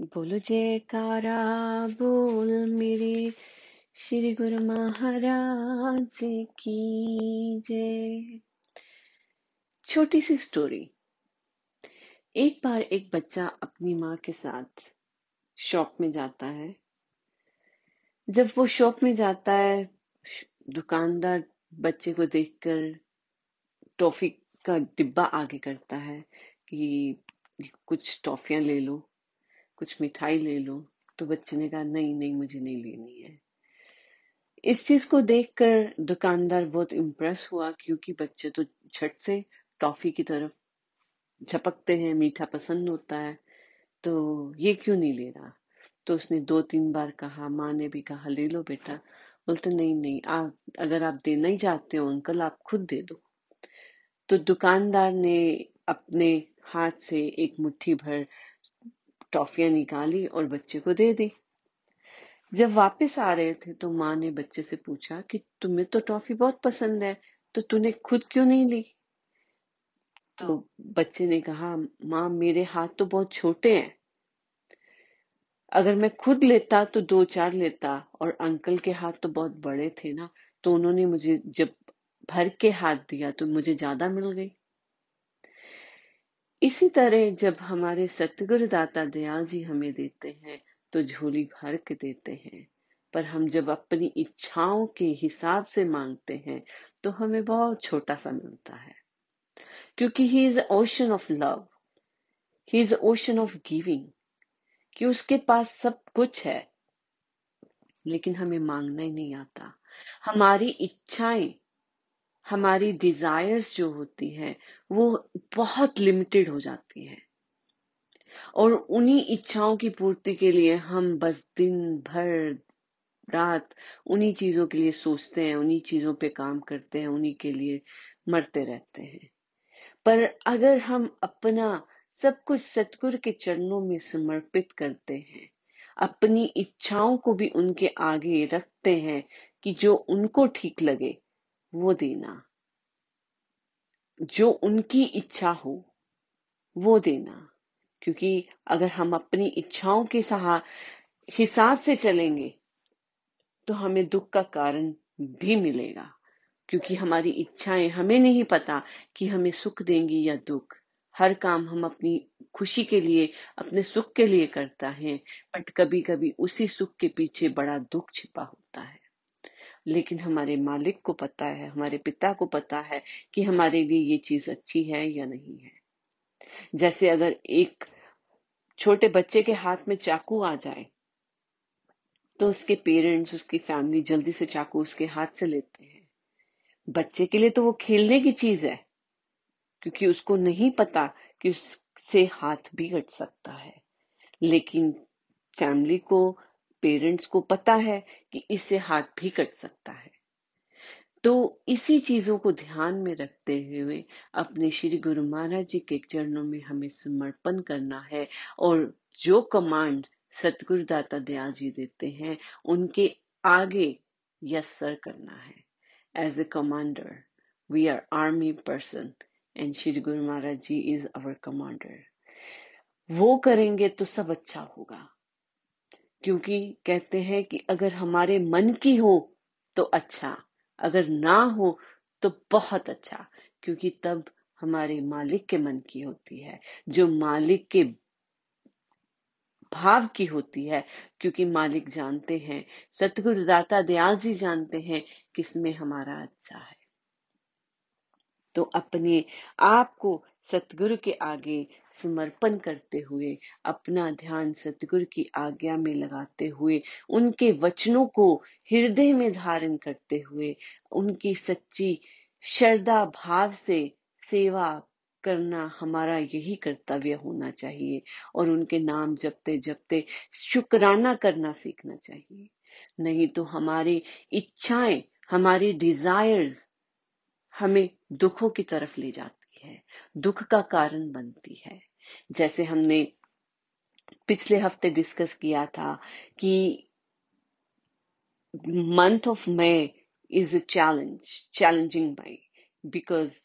बोलो जयकारा, बोल मेरे श्री गुरु महाराज की जय। छोटी सी स्टोरी एक बार एक बच्चा अपनी माँ के साथ शॉप में जाता है। जब वो शॉप में जाता है, दुकानदार बच्चे को देखकर टॉफी का डिब्बा आगे करता है कि कुछ टॉफियाँ ले लो। कुछ मिठाई ले लो। तो बच्चे ने कहा, नहीं नहीं, मुझे नहीं लेनी है। इस चीज़ को देखकर दुकानदार बहुत इम्प्रेस हुआ, क्योंकि बच्चे तो झट से टॉफी की तरफ़ झपकते हैं, मीठा पसंद होता है। तो ये क्यों नहीं ले रहा? तो उसने दो तीन बार कहा, माँ ने भी कहा, ले लो बेटा। बोलते, नहीं नहीं, आप, अगर आप देना ही चाहते हो, अंकल, आप खुद दे दो। तो दुकानदार ने अपने हाथ से एक मुट्ठी भर टॉफियाँ निकाली और बच्चे को दे दी। जब वापस आ रहे थे तो माँ ने बच्चे से पूछा कि तुम्हें तो टॉफी बहुत पसंद है तो तूने खुद क्यों नहीं ली? तो बच्चे ने कहा, माँ, मेरे हाथ तो बहुत छोटे हैं। अगर मैं खुद लेता तो दो चार लेता और अंकल के हाथ तो बहुत बड़े थे ना तो उन्होंने मुझे जब भर के हाथ दिया तो मुझे ज़्यादा मिल गई। इसी तरह जब हमारे सतगुरु दाता दयाल जी हमें देते हैं तो झोली भर के देते हैं। पर हम जब अपनी इच्छाओं के हिसाब से मांगते हैं तो हमें बहुत छोटा सा मिलता है। क्योंकि he is ocean of love he is ocean of giving कि उसके पास सब कुछ है, लेकिन हमें मांगना ही नहीं आता। हमारी इच्छाएँ हमारी डिजायर्स जो होती है, वो बहुत लिमिटेड हो जाती है। और उन्हीं इच्छाओं की पूर्ति के लिए हम बस दिन भर, रात उन्हीं चीज़ों के लिए सोचते हैं, उन्हीं चीज़ों पे काम करते हैं, उन्हीं के लिए मरते रहते हैं। पर अगर हम अपना सब कुछ सतगुर के चरणों में समर्पित करते हैं, अपनी इच्छाओं को भी उनके आगे रखते हैं कि जो उनको ठीक लगे, वो देना। जो उनकी इच्छा हो, वो देना। क्योंकि अगर हम अपनी इच्छाओं के सहा, हिसाब से चलेंगे तो हमें दुख का कारण भी मिलेगा। क्योंकि हमारी इच्छाएँ, हमें नहीं पता कि हमें सुख देंगी या दुख। हर काम हम अपनी खुशी के लिए, अपने सुख के लिए करता है, बट कभी कभी उसी सुख के पीछे बड़ा दुख छिपा होता है। लेकिन हमारे मालिक को पता है, हमारे पिता को पता है कि हमारे लिए ये चीज़ अच्छी है या नहीं है। जैसे अगर एक छोटे बच्चे के हाथ में चाकू आ जाए तो उसके पेरेंट्स, उसकी फैमिली जल्दी से चाकू उसके हाथ से लेते हैं। बच्चे के लिए तो वो खेलने की चीज़ है, क्योंकि उसको नहीं पता कि उससे हाथ भी कट सकता है। लेकिन फैमिली को पेरेंट्स को पता है कि इससे हाथ भी कट सकता है। तो इसी चीज़ों को ध्यान में रखते हुए अपने श्री गुरु महाराज जी के चरणों में हमें समर्पण करना है और जो कमांड सतगुरु दाता दयाल जी देते हैं, उनके आगे यस सर करना है। As a commander we are army person and Shri Guru Maharaj ji is our commander वो करेंगे तो सब अच्छा होगा। क्योंकि कहते हैं कि अगर हमारे मन की हो तो अच्छा अगर ना हो तो बहुत अच्छा क्योंकि तब हमारे मालिक के मन की होती है। जो मालिक के भाव की होती है, क्योंकि मालिक जानते हैं, सतगुरु दाता दयाल जी जानते हैं किसमें हमारा अच्छा है। तो अपने आप को सतगुरु के आगे समर्पण करते हुए, अपना ध्यान सतगुरु की आज्ञा में लगाते हुए, उनके वचनों को हृदय में धारण करते हुए, उनकी सच्ची श्रद्धा भाव से सेवा करना हमारा यही कर्तव्य होना चाहिए और उनके नाम जपते जपते शुक्राना करना सीखना चाहिए। नहीं तो हमारी इच्छाएँ, हमारी डिजायर्स हमें दुखों की तरफ़ ले जाती है, दुख का कारण बनती है। जैसे हमने पिछले हफ़्ते डिस्कस किया था कि month of May is a challenge challenging by because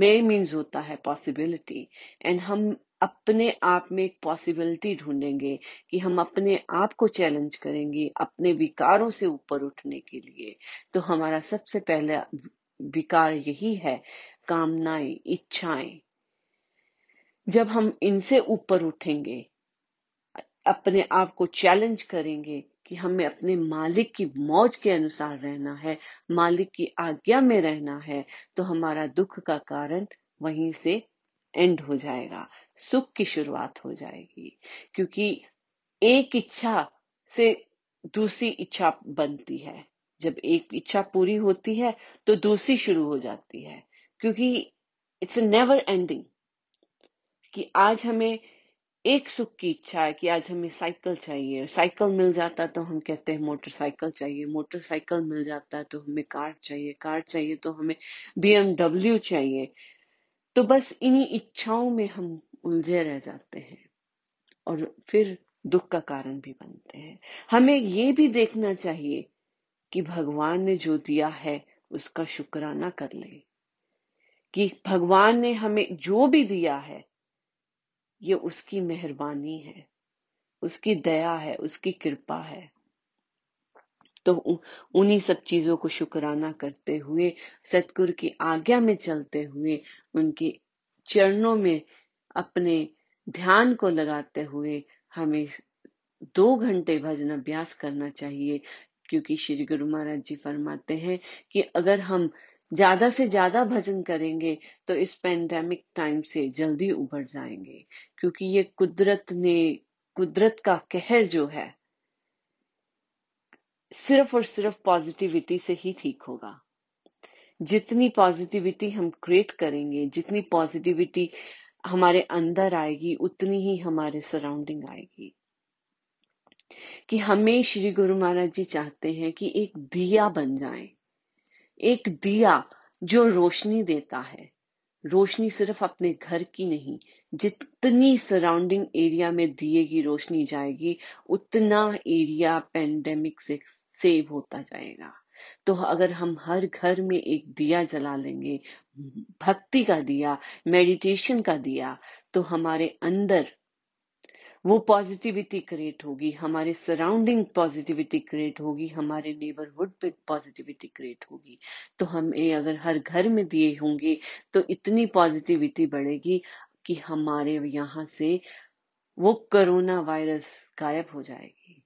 May means होता है पॉसिबिलिटी एंड हम अपने आप में एक पॉसिबिलिटी ढूंढेंगे कि हम अपने आप को चैलेंज करेंगे अपने विकारों से ऊपर उठने के लिए। तो हमारा सबसे पहला विकार यही है, कामनाएँ, इच्छाएँ। जब हम इनसे ऊपर उठेंगे, अपने आप को चैलेंज करेंगे कि हमें अपने मालिक की मौज के अनुसार रहना है, मालिक की आज्ञा में रहना है तो हमारा दुख का कारण वहीं से एंड हो जाएगा, सुख की शुरुआत हो जाएगी। क्योंकि एक इच्छा से दूसरी इच्छा बनती है। जब एक इच्छा पूरी होती है तो दूसरी शुरू हो जाती है। क्योंकि इट्स नेवर एंडिंग कि आज हमें एक सुख की इच्छा है कि आज हमें साइकिल चाहिए। साइकिल मिल जाता तो हम कहते हैं मोटरसाइकिल चाहिए। मोटरसाइकिल मिल जाता तो हमें कार चाहिए। कार चाहिए तो हमें बीएमडब्ल्यू चाहिए। तो बस इन्हीं इच्छाओं में हम उलझे रह जाते हैं और फिर दुख का कारण भी बनते हैं। हमें ये भी देखना चाहिए कि भगवान ने जो दिया है, उसका शुक्राना कर ले। कि भगवान ने हमें जो भी दिया है ये उसकी मेहरबानी है, उसकी दया है, उसकी कृपा है। तो उन्हीं सब चीज़ों को शुक्राना करते हुए, सतगुरु की आज्ञा में चलते हुए, उनके चरणों में अपने ध्यान को लगाते हुए हमें दो घंटे भजन अभ्यास करना चाहिए, क्योंकि श्री गुरु महाराज जी फरमाते हैं कि अगर हम ज़्यादा से ज़्यादा भजन करेंगे तो इस पेंडेमिक टाइम से जल्दी उभर जाएँगे, क्योंकि ये कुदरत ने, कुदरत का कहर जो है, सिर्फ़ और सिर्फ़ पॉजिटिविटी से ही ठीक होगा। जितनी पॉजिटिविटी हम क्रिएट करेंगे, जितनी पॉजिटिविटी हमारे अंदर आएगी, उतनी ही हमारे सराउंडिंग आएगी। कि हमें श्री गुरु महाराज जी चाहते हैं कि एक दिया बन जाए। एक दिया जो रोशनी देता है। रोशनी सिर्फ़ अपने घर की नहीं, जितनी सराउंडिंग एरिया में दिए की रोशनी जाएगी, उतना एरिया पेंडेमिक से सेव होता जाएगा। तो अगर हम हर घर में एक दिया जला लेंगे, भक्ति का दिया मेडिटेशन का दिया तो हमारे अंदर वो पॉजिटिविटी क्रिएट होगी, हमारे सराउंडिंग पॉजिटिविटी क्रिएट होगी, हमारे नेबरहुड पे पॉजिटिविटी क्रिएट होगी। तो हमें अगर हर घर में दिए होंगे तो इतनी पॉजिटिविटी बढ़ेगी कि हमारे यहाँ से वो कोरोना वायरस गायब हो जाएगी।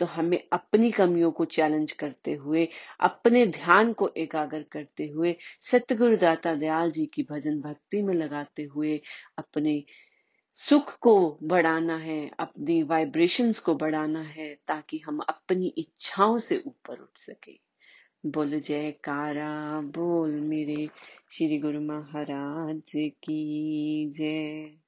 तो हमें अपनी कमियों को चैलेंज करते हुए, अपने ध्यान को एकाग्र करते हुए, सतगुरु दाता दयाल जी की भजन भक्ति में लगाते हुए अपने सुख को बढ़ाना है, अपनी वाइब्रेशंस को बढ़ाना है, ताकि हम अपनी इच्छाओं से ऊपर उठ सके। बोल जय कारा बोल मेरे श्री गुरु महाराज की जय।